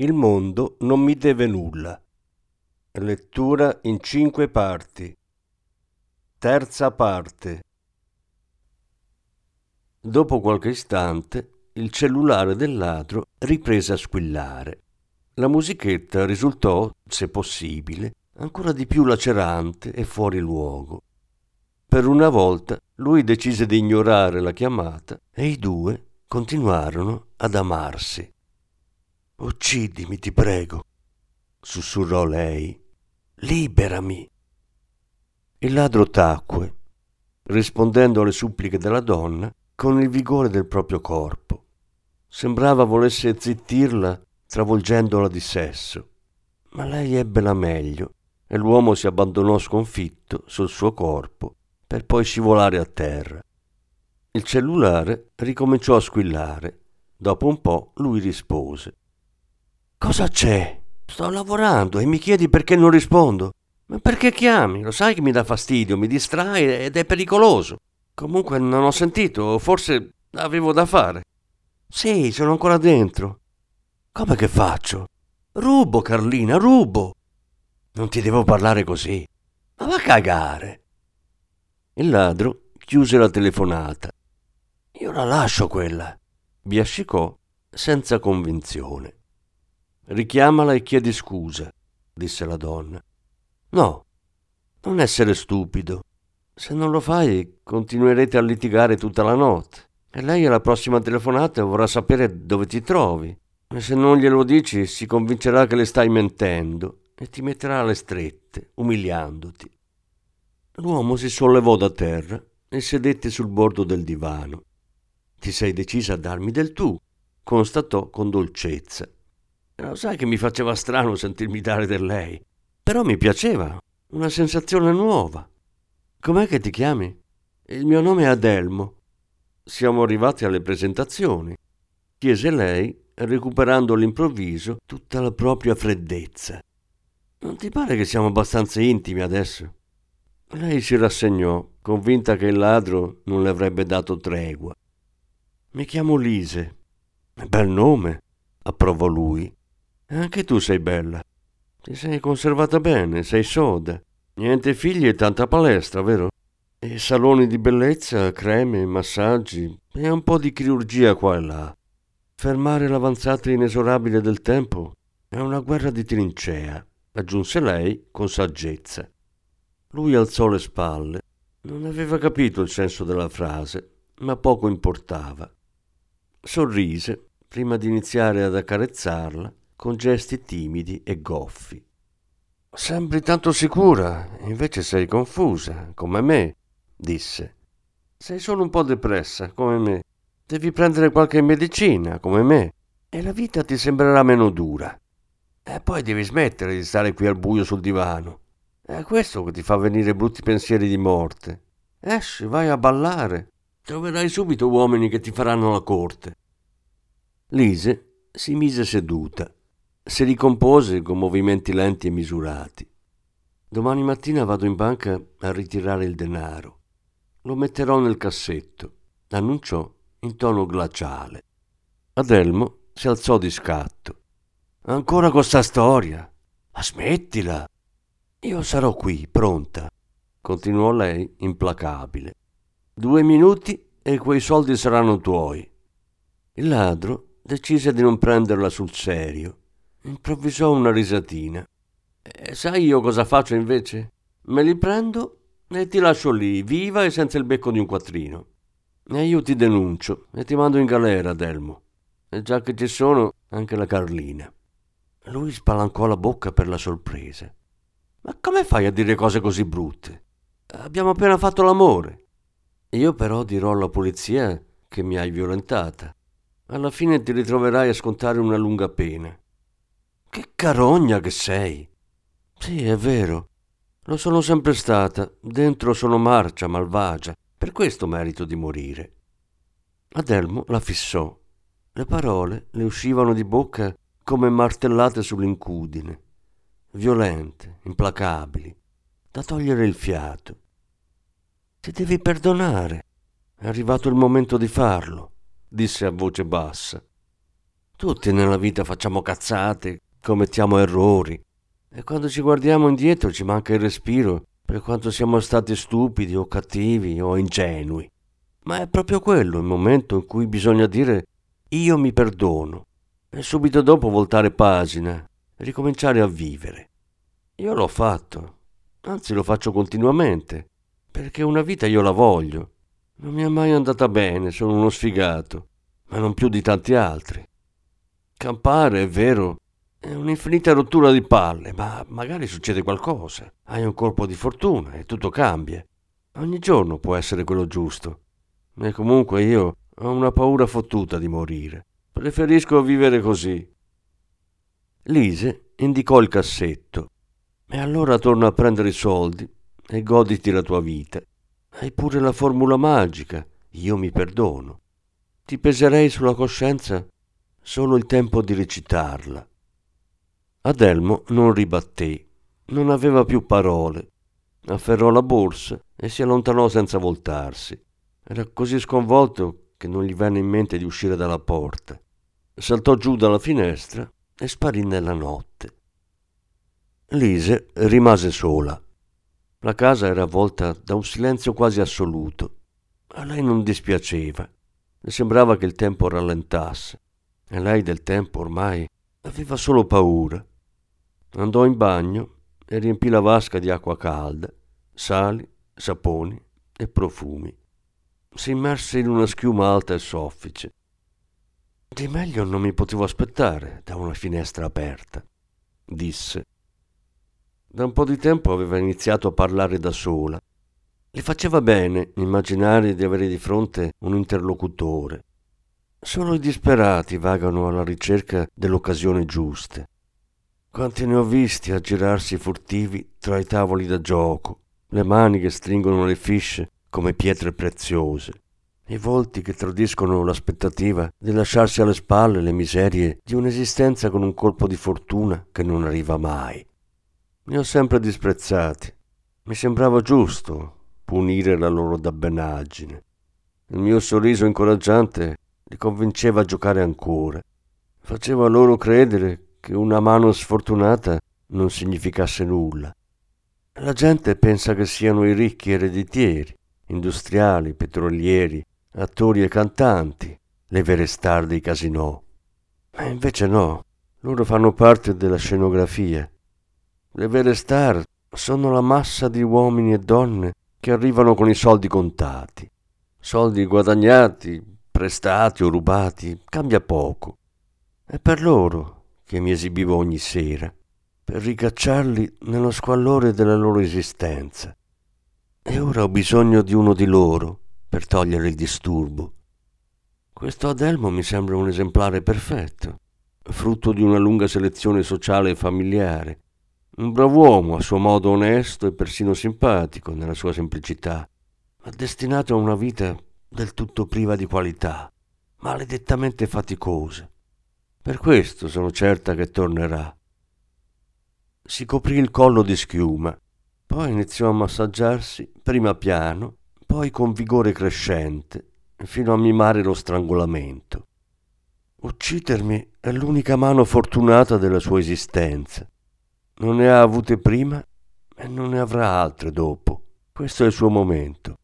il mondo non mi deve nulla. Lettura in cinque parti. Terza parte. Dopo qualche istante il cellulare del ladro riprese a squillare. La musichetta risultò, se possibile, ancora di più lacerante e fuori luogo. Per una volta lui decise di ignorare la chiamata e i due continuarono ad amarsi. Uccidimi, ti prego, sussurrò lei. Liberami. Il ladro tacque, rispondendo alle suppliche della donna con il vigore del proprio corpo. Sembrava volesse zittirla travolgendola di sesso, ma lei ebbe la meglio e l'uomo si abbandonò sconfitto sul suo corpo per poi scivolare a terra. Il cellulare ricominciò a squillare. Dopo un po' lui rispose. Cosa c'è? Sto lavorando e mi chiedi perché non rispondo. Ma perché chiami? Lo sai che mi dà fastidio, mi distrae ed è pericoloso. Comunque non ho sentito, forse avevo da fare. Sì, sono ancora dentro. Come che faccio? Rubo, Carlina, rubo. Non ti devo parlare così. Ma va a cagare. Il ladro chiuse la telefonata. Io la lascio quella. Biascicò senza convinzione. Richiamala e chiedi scusa, disse la donna. No, non essere stupido. Se non lo fai, continuerete a litigare tutta la notte. E lei alla prossima telefonata vorrà sapere dove ti trovi. E se non glielo dici, si convincerà che le stai mentendo e ti metterà alle strette, umiliandoti. L'uomo si sollevò da terra e sedette sul bordo del divano. Ti sei decisa a darmi del tu, constatò con dolcezza. Lo sai che mi faceva strano sentirmi dare del lei, però mi piaceva, una sensazione nuova. Com'è che ti chiami? Il mio nome è Adelmo. Siamo arrivati alle presentazioni, chiese lei, recuperando all'improvviso tutta la propria freddezza. Non ti pare che siamo abbastanza intimi adesso? Lei si rassegnò, convinta che il ladro non le avrebbe dato tregua. Mi chiamo Lise. Bel nome, approvò lui. Anche tu sei bella. Ti sei conservata bene, sei soda. Niente figli e tanta palestra, vero? E saloni di bellezza, creme, massaggi e un po' di chirurgia qua e là. Fermare l'avanzata inesorabile del tempo è una guerra di trincea, aggiunse lei con saggezza. Lui alzò le spalle. Non aveva capito il senso della frase, ma poco importava. Sorrise prima di iniziare ad accarezzarla con gesti timidi e goffi. Sembri tanto sicura, invece sei confusa, come me, disse. Sei solo un po' depressa, come me. Devi prendere qualche medicina, come me, e la vita ti sembrerà meno dura. E poi devi smettere di stare qui al buio sul divano. È questo che ti fa venire brutti pensieri di morte. Esci, vai a ballare. Troverai subito uomini che ti faranno la corte. Lise si mise seduta si ricompose con movimenti lenti e misurati. Domani mattina vado in banca a ritirare il denaro. Lo metterò nel cassetto, annunciò in tono glaciale. Adelmo si alzò di scatto. Ancora con sta storia? Ma smettila! Io sarò qui, pronta, continuò lei implacabile. Due minuti e quei soldi saranno tuoi. Il ladro decise di non prenderla sul serio Improvvisò una risatina. E sai io cosa faccio invece? Me li prendo e ti lascio lì, viva e senza il becco di un quattrino. E io ti denuncio e ti mando in galera, Delmo. E già che ci sono, anche la Carlina. Lui spalancò la bocca per la sorpresa. Ma come fai a dire cose così brutte? Abbiamo appena fatto l'amore. Io però dirò alla polizia che mi hai violentata. Alla fine ti ritroverai a scontare una lunga pena. Che carogna che sei! Sì, è vero. Lo sono sempre stata. Dentro sono marcia, malvagia. Per questo merito di morire. Adelmo la fissò. Le parole le uscivano di bocca come martellate sull'incudine, violente, implacabili, da togliere il fiato. Ti devi perdonare. È arrivato il momento di farlo, disse a voce bassa. Tutti nella vita facciamo cazzate, commettiamo errori, e quando ci guardiamo indietro ci manca il respiro per quanto siamo stati stupidi o cattivi o ingenui. Ma è proprio quello il momento in cui bisogna dire io mi perdono e subito dopo voltare pagina ricominciare a vivere. Io l'ho fatto, anzi lo faccio continuamente, perché una vita io la voglio. Non mi è mai andata bene, sono uno sfigato, ma non più di tanti altri. Campare, è vero, è un'infinita rottura di palle, ma magari succede qualcosa. Hai un colpo di fortuna e tutto cambia. Ogni giorno può essere quello giusto. E comunque io ho una paura fottuta di morire. Preferisco vivere così. Lise indicò il cassetto. E allora torna a prendere i soldi e goditi la tua vita. Hai pure la formula magica. Io mi perdono. Ti peserei sulla coscienza solo il tempo di recitarla. Adelmo non ribatté, non aveva più parole. Afferrò la borsa e si allontanò senza voltarsi. Era così sconvolto che non gli venne in mente di uscire dalla porta. Saltò giù dalla finestra e sparì nella notte. Lise rimase sola. La casa era avvolta da un silenzio quasi assoluto. A lei non dispiaceva. Le sembrava che il tempo rallentasse e lei del tempo ormai aveva solo paura. Andò in bagno e riempì la vasca di acqua calda, sali, saponi e profumi. Si immerse in una schiuma alta e soffice. Di meglio non mi potevo aspettare da una finestra aperta, disse. Da un po' di tempo aveva iniziato a parlare da sola. Le faceva bene immaginare di avere di fronte un interlocutore. Solo i disperati vagano alla ricerca dell'occasione giusta. Quanti ne ho visti aggirarsi furtivi tra i tavoli da gioco, le mani che stringono le fisce come pietre preziose, i volti che tradiscono l'aspettativa di lasciarsi alle spalle le miserie di un'esistenza con un colpo di fortuna che non arriva mai. Li ho sempre disprezzati. Mi sembrava giusto punire la loro dabbenaggine. Il mio sorriso incoraggiante li convinceva a giocare ancora. Faceva loro credere che una mano sfortunata non significasse nulla. La gente pensa che siano i ricchi ereditieri, industriali, petrolieri, attori e cantanti, le vere star dei casinò. Ma invece no, loro fanno parte della scenografia. Le vere star sono la massa di uomini e donne che arrivano con i soldi contati. Soldi guadagnati, prestati o rubati, cambia poco. È per loro che mi esibivo ogni sera, per ricacciarli nello squallore della loro esistenza. E ora ho bisogno di uno di loro per togliere il disturbo. Questo Adelmo mi sembra un esemplare perfetto, frutto di una lunga selezione sociale e familiare. Un brav'uomo, a suo modo onesto e persino simpatico nella sua semplicità, ma destinato a una vita del tutto priva di qualità, maledettamente faticosa. Per questo sono certa che tornerà. Si coprì il collo di schiuma, poi iniziò a massaggiarsi, prima piano, poi con vigore crescente, fino a mimare lo strangolamento. Uccidermi è l'unica mano fortunata della sua esistenza. Non ne ha avute prima e non ne avrà altre dopo. Questo è il suo momento.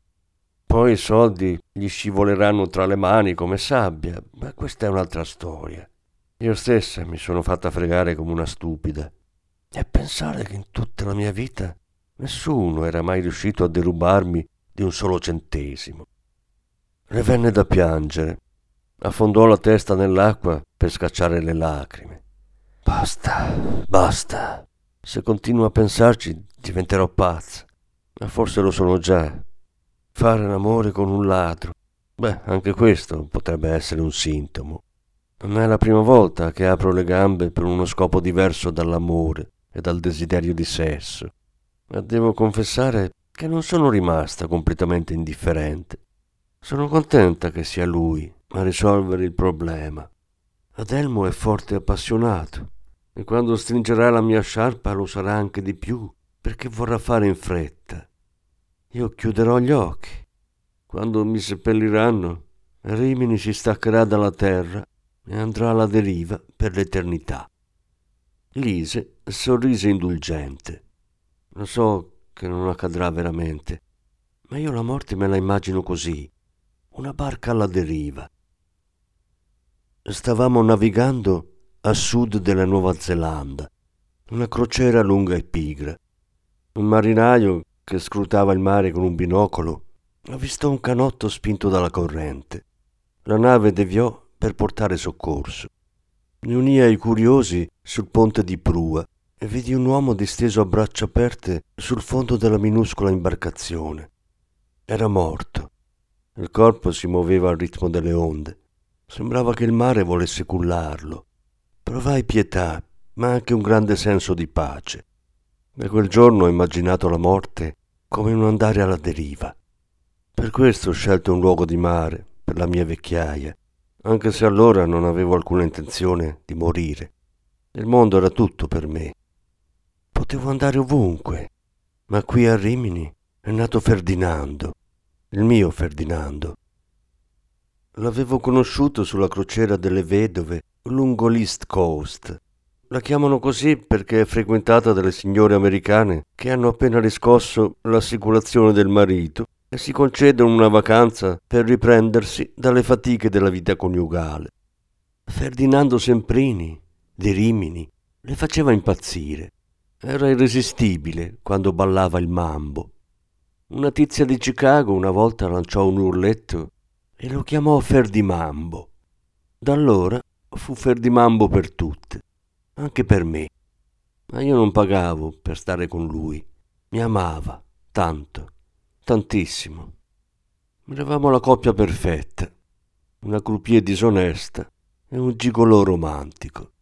Poi i soldi gli scivoleranno tra le mani come sabbia, ma questa è un'altra storia. Io stessa mi sono fatta fregare come una stupida. E pensare che in tutta la mia vita nessuno era mai riuscito a derubarmi di un solo centesimo. Le venne da piangere. Affondò la testa nell'acqua per scacciare le lacrime. Basta, basta. Se continuo a pensarci diventerò pazza. Ma forse lo sono già. Fare l'amore con un ladro. Beh, anche questo potrebbe essere un sintomo. Non è la prima volta che apro le gambe per uno scopo diverso dall'amore e dal desiderio di sesso, ma devo confessare che non sono rimasta completamente indifferente. Sono contenta che sia lui a risolvere il problema. Adelmo è forte e appassionato e quando stringerà la mia sciarpa lo sarà anche di più perché vorrà fare in fretta. Io chiuderò gli occhi. Quando mi seppelliranno, Rimini si staccherà dalla terra e andrà alla deriva per l'eternità. Lise sorrise indulgente. Lo so che non accadrà veramente, ma io la morte me la immagino così, una barca alla deriva. Stavamo navigando a sud della Nuova Zelanda, una crociera lunga e pigra. Un marinaio che scrutava il mare con un binocolo avvistò un canotto spinto dalla corrente. La nave deviò per portare soccorso. Mi unì ai curiosi sul ponte di prua e vidi un uomo disteso a braccia aperte sul fondo della minuscola imbarcazione. Era morto. Il corpo si muoveva al ritmo delle onde. Sembrava che il mare volesse cullarlo. Provai pietà, ma anche un grande senso di pace. Da quel giorno ho immaginato la morte come un andare alla deriva. Per questo ho scelto un luogo di mare per la mia vecchiaia, anche se allora non avevo alcuna intenzione di morire. Il mondo era tutto per me Potevo andare ovunque, ma qui a Rimini è nato Ferdinando, il mio Ferdinando. L'avevo conosciuto sulla crociera delle vedove lungo l'East Coast. La chiamano così perché è frequentata dalle signore americane che hanno appena riscosso l'assicurazione del marito e si concedono una vacanza per riprendersi dalle fatiche della vita coniugale. Ferdinando Semprini, di Rimini, le faceva impazzire. Era irresistibile quando ballava il mambo. Una tizia di Chicago una volta lanciò un urletto e lo chiamò Ferdimambo. Da allora fu Ferdimambo per tutte, anche per me. Ma io non pagavo per stare con lui. Mi amava, tanto, tantissimo. Eravamo la coppia perfetta, una croupier disonesta e un gigolò romantico.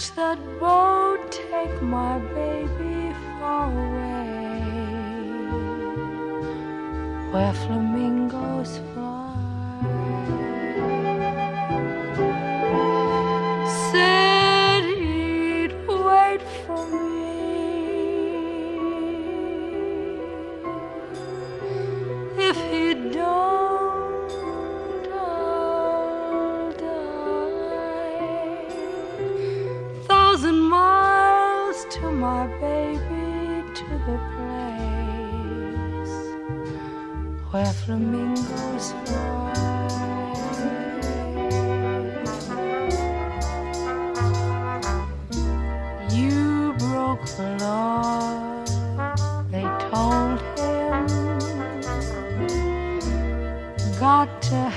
Watch that boat take my baby far away. Where flamingos doctor uh,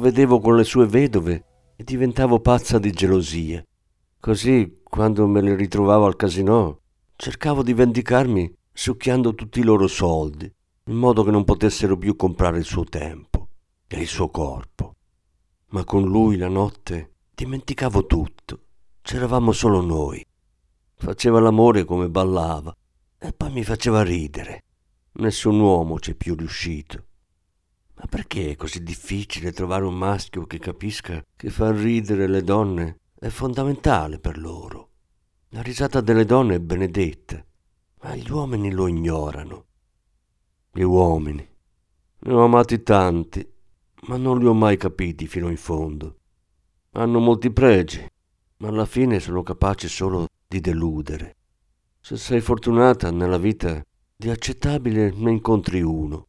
vedevo con le sue vedove e diventavo pazza di gelosia. Così, quando me le ritrovavo al casinò, cercavo di vendicarmi succhiando tutti i loro soldi, in modo che non potessero più comprare il suo tempo e il suo corpo. Ma con lui la notte dimenticavo tutto. C'eravamo solo noi. Faceva l'amore come ballava e poi mi faceva ridere. Nessun uomo c'è più riuscito. Ma perché è così difficile trovare un maschio che capisca che far ridere le donne è fondamentale per loro? La risata delle donne è benedetta, ma gli uomini lo ignorano. Gli uomini. Ne ho amati tanti, ma non li ho mai capiti fino in fondo. Hanno molti pregi, ma alla fine sono capaci solo di deludere. Se sei fortunata nella vita, di accettabile ne incontri uno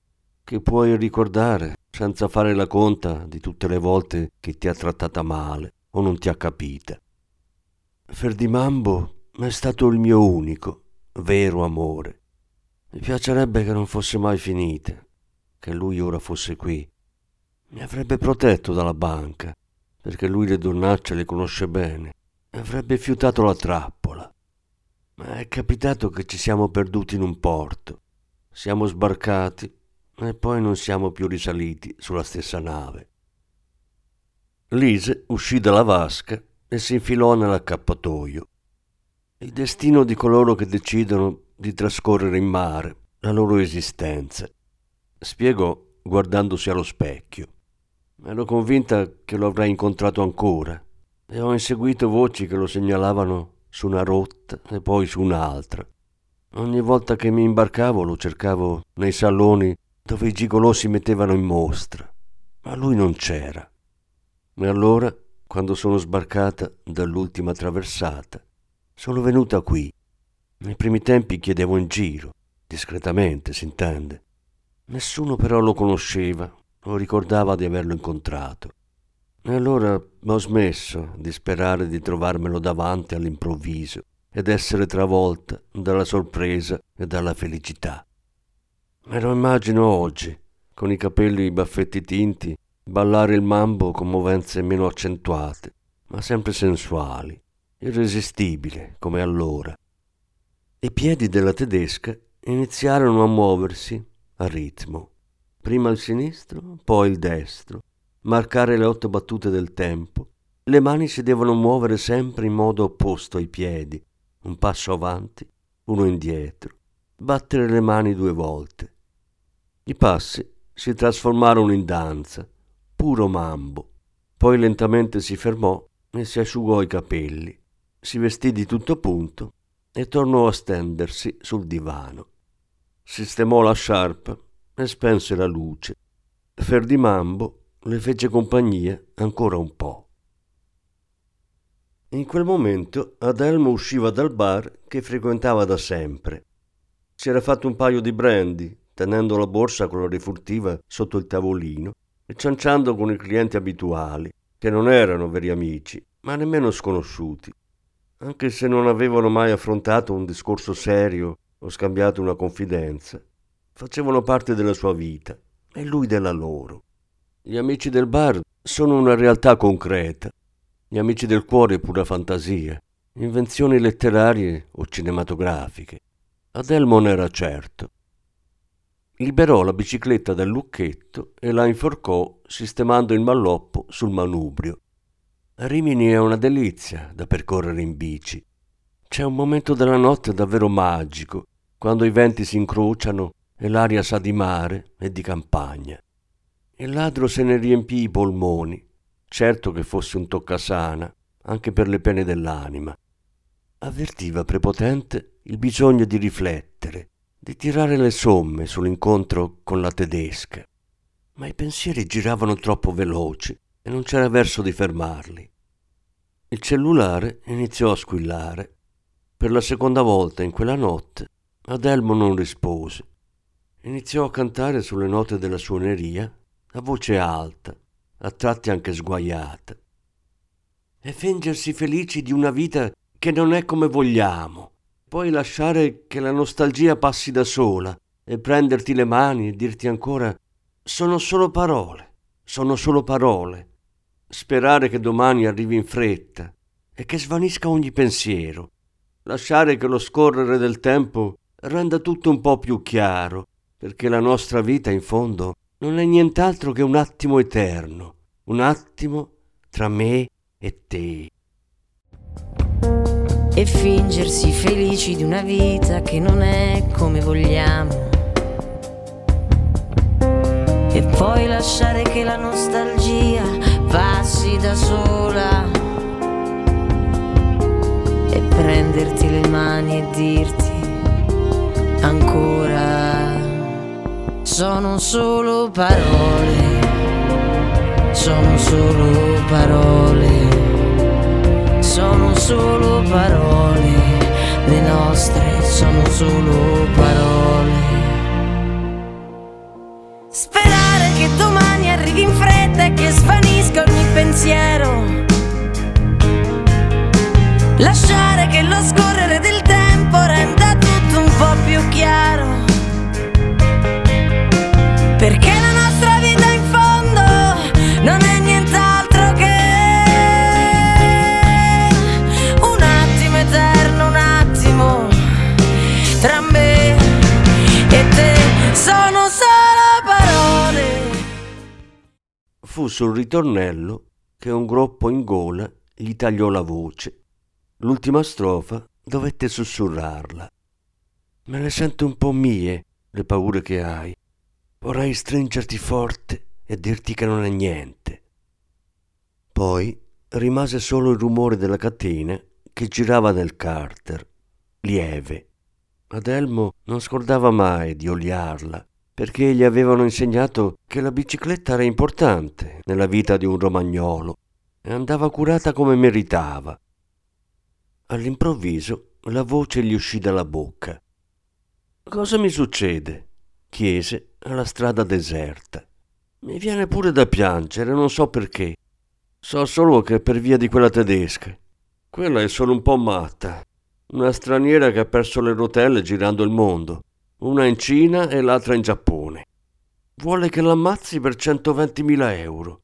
che puoi ricordare senza fare la conta di tutte le volte che ti ha trattata male o non ti ha capita. Ferdimambo è stato il mio unico, vero amore. Mi piacerebbe che non fosse mai finita, che lui ora fosse qui. Mi avrebbe protetto dalla banca, perché lui le donnacce le conosce bene, e avrebbe fiutato la trappola. Ma è capitato che ci siamo perduti in un porto. Siamo sbarcati e poi non siamo più risaliti sulla stessa nave. Lise uscì dalla vasca e si infilò nell'accappatoio. Il destino di coloro che decidono di trascorrere in mare la loro esistenza, spiegò guardandosi allo specchio. Ero convinta che lo avrei incontrato ancora e ho inseguito voci che lo segnalavano su una rotta e poi su un'altra. Ogni volta che mi imbarcavo lo cercavo nei saloni dove i gigolò si mettevano in mostra, ma lui non c'era. E allora, quando sono sbarcata dall'ultima traversata, sono venuta qui. Nei primi tempi chiedevo in giro, discretamente, si intende. Nessuno però lo conosceva o ricordava di averlo incontrato. E allora ho smesso di sperare di trovarmelo davanti all'improvviso ed essere travolta dalla sorpresa e dalla felicità. Me lo immagino oggi, con i capelli e i baffetti tinti, ballare il mambo con movenze meno accentuate, ma sempre sensuali, irresistibile come allora. I piedi della tedesca iniziarono a muoversi a ritmo, prima il sinistro, poi il destro, marcare le otto battute del tempo. Le mani si devono muovere sempre in modo opposto ai piedi, un passo avanti, uno indietro, battere le mani due volte. I passi si trasformarono in danza, puro mambo. Poi lentamente si fermò e si asciugò i capelli, si vestì di tutto punto e tornò a stendersi sul divano. Sistemò la sciarpa e spense la luce. Ferdimambo le fece compagnia ancora un po'. In quel momento Adelmo usciva dal bar che frequentava da sempre. Si era fatto un paio di brandy, tenendo la borsa colore furtiva sotto il tavolino e cianciando con i clienti abituali, che non erano veri amici, ma nemmeno sconosciuti, anche se non avevano mai affrontato un discorso serio o scambiato una confidenza. Facevano parte della sua vita e lui della loro. Gli amici del bar sono una realtà concreta, gli amici del cuore pura fantasia, invenzioni letterarie o cinematografiche. Adelmon era certo. Liberò la bicicletta dal lucchetto e la inforcò sistemando il malloppo sul manubrio. Rimini è una delizia da percorrere in bici. C'è un momento della notte davvero magico, quando i venti si incrociano e l'aria sa di mare e di campagna. Il ladro se ne riempì i polmoni, certo che fosse un toccasana, anche per le pene dell'anima. Avvertiva prepotente il bisogno di riflettere, di tirare le somme sull'incontro con la tedesca. Ma i pensieri giravano troppo veloci e non c'era verso di fermarli. Il cellulare iniziò a squillare. Per la seconda volta in quella notte Adelmo non rispose. Iniziò a cantare sulle note della suoneria a voce alta, a tratti anche sguaiata. E fingersi felici di una vita che non è come vogliamo, poi lasciare che la nostalgia passi da sola e prenderti le mani e dirti ancora sono solo parole, sono solo parole. Sperare che domani arrivi in fretta e che svanisca ogni pensiero. Lasciare che lo scorrere del tempo renda tutto un po' più chiaro, perché la nostra vita in fondo non è nient'altro che un attimo eterno, un attimo tra me e te. E fingersi felici di una vita che non è come vogliamo. E poi lasciare che la nostalgia passi da sola. E prenderti le mani e dirti ancora. Sono solo parole sono solo parole, sono solo parole, le nostre sono solo parole. Sperare che domani arrivi in fretta e che svanisca ogni pensiero. Lasciare che lo sul ritornello che un groppo in gola gli tagliò la voce. L'ultima strofa dovette sussurrarla. Me le sento un po' mie, le paure che hai. Vorrei stringerti forte e dirti che non è niente. Poi rimase solo il rumore della catena che girava nel carter, lieve. Adelmo non scordava mai di oliarla perché gli avevano insegnato che la bicicletta era importante nella vita di un romagnolo e andava curata come meritava. All'improvviso la voce gli uscì dalla bocca. Cosa mi succede? chiese alla strada deserta. Mi viene pure da piangere, non so perché. So solo che è per via di quella tedesca. Quella è solo un po' matta. Una straniera che ha perso le rotelle girando il mondo una in Cina e l'altra in Giappone. Vuole che l'ammazzi per 120.000 euro.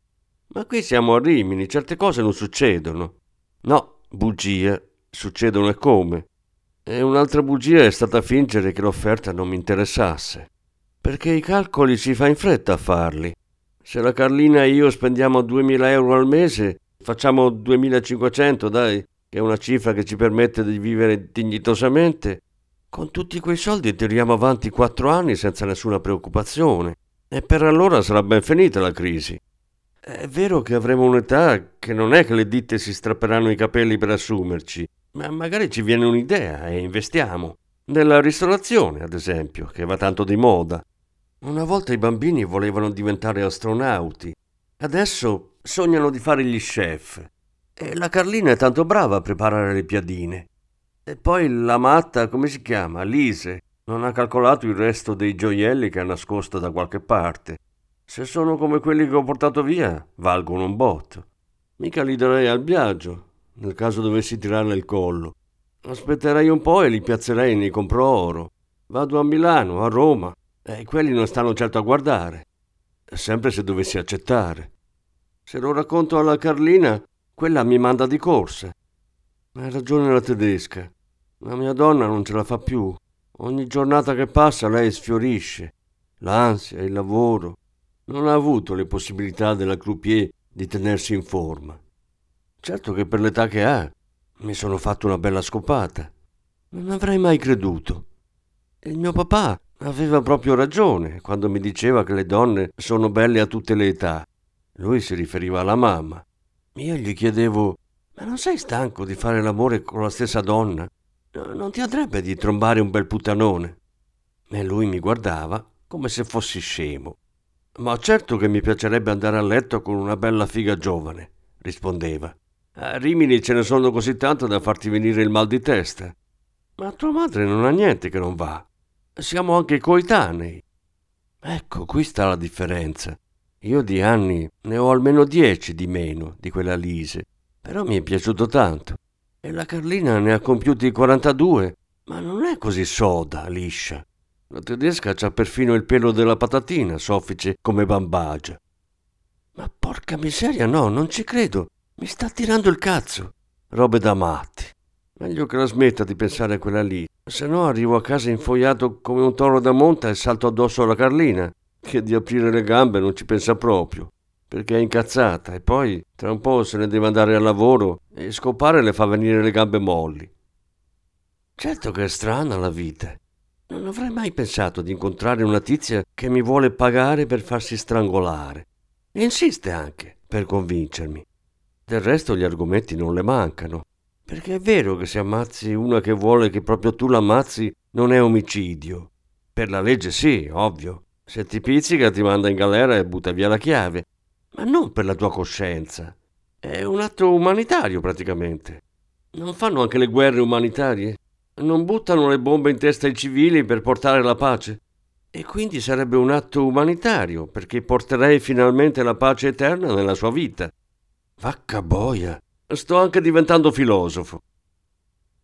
Ma qui siamo a Rimini, certe cose non succedono. No, bugia, succedono e come. E un'altra bugia è stata fingere che l'offerta non mi interessasse. Perché i calcoli si fa in fretta a farli. Se la Carlina e io spendiamo 2.000 euro al mese, facciamo 2.500, dai, che è una cifra che ci permette di vivere dignitosamente, con tutti quei soldi tiriamo avanti quattro anni senza nessuna preoccupazione e per allora sarà ben finita la crisi. È vero che avremo un'età che non è che le ditte si strapperanno i capelli per assumerci, ma magari ci viene un'idea e investiamo. Nella ristorazione, ad esempio, che va tanto di moda. Una volta i bambini volevano diventare astronauti, adesso sognano di fare gli chef. E la Carlina è tanto brava a preparare le piadine. E poi la matta, come si chiama? Lise. Non ha calcolato il resto dei gioielli che ha nascosto da qualche parte. Se sono come quelli che ho portato via, valgono un botto. Mica li darei al viaggio, nel caso dovessi tirarle il collo. Aspetterei un po' e li piazzerei nei compro oro. Vado a Milano, a Roma, e quelli non stanno certo a guardare. Sempre se dovessi accettare. Se lo racconto alla Carlina, quella mi manda di corsa. Ha ragione la tedesca. La mia donna non ce la fa più. Ogni giornata che passa lei sfiorisce. L'ansia, il lavoro. Non ha avuto le possibilità della croupier di tenersi in forma. Certo che per l'età che ha mi sono fatto una bella scopata. Non avrei mai creduto. Il mio papà aveva proprio ragione quando mi diceva che le donne sono belle a tutte le età. Lui si riferiva alla mamma. Io gli chiedevo: Ma non sei stanco di fare l'amore con la stessa donna? Non ti andrebbe di trombare un bel puttanone? E lui mi guardava come se fossi scemo. Ma certo che mi piacerebbe andare a letto con una bella figa giovane, rispondeva. A Rimini ce ne sono così tante da farti venire il mal di testa. Ma tua madre non ha niente che non va. Siamo anche coetanei. Ecco, qui sta la differenza. Io di anni ne ho almeno dieci di meno di quella Lise, però mi è piaciuto tanto. E la Carlina ne ha compiuti 42, ma non è così soda, liscia. La tedesca c'ha perfino il pelo della patatina, soffice come bambagia. Ma Porca miseria, no, non ci credo. Mi sta tirando il cazzo. Robe da matti. Meglio che la smetta di pensare a quella lì, se no arrivo a casa infoiato come un toro da monta e salto addosso alla Carlina, che di aprire le gambe non ci pensa proprio, perché è incazzata e poi tra un po' se ne deve andare al lavoro e scopare le fa venire le gambe molli. Certo che è strana la vita. Non avrei mai pensato di incontrare una tizia che mi vuole pagare per farsi strangolare. E insiste anche per convincermi. Del resto gli argomenti non le mancano. Perché è vero che se ammazzi una che vuole che proprio tu l'ammazzi non è omicidio. Per la legge sì, ovvio. Se ti pizzica ti manda in galera e butta via la chiave. Ma non per la tua coscienza. È un atto umanitario praticamente. Non fanno anche le guerre umanitarie? Non buttano le bombe in testa ai civili per portare la pace? E quindi sarebbe un atto umanitario, perché porterei finalmente la pace eterna nella sua vita. Vacca boia! Sto anche diventando filosofo.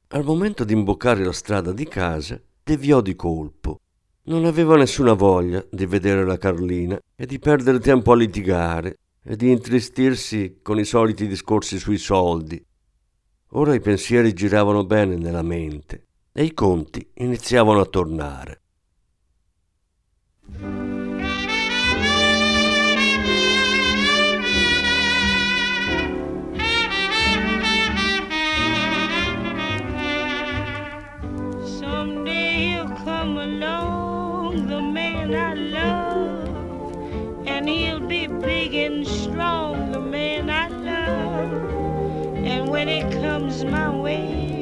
Al momento di imboccare la strada di casa, deviò di colpo. Non aveva nessuna voglia di vedere la Carlina e di perdere tempo a litigare e di intristirsi con i soliti discorsi sui soldi. Ora i pensieri giravano bene nella mente e i conti iniziavano a tornare. Be big and strong, the man I love. And when it comes my way,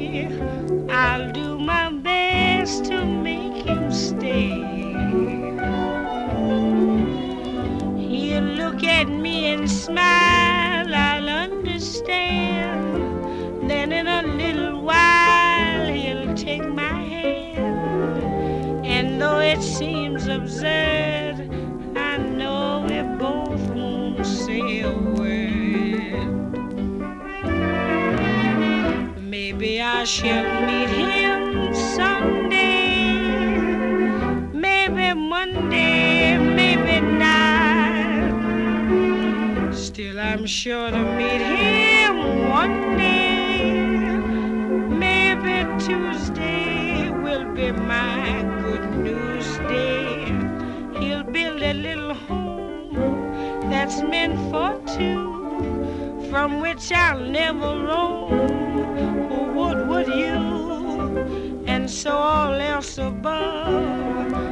I shall meet him someday. Maybe Monday, maybe not. Still, I'm sure to meet him one day. Maybe Tuesday will be my good news day. He'll build a little home that's meant for two, from which I'll never roam. What would you? And so all else above,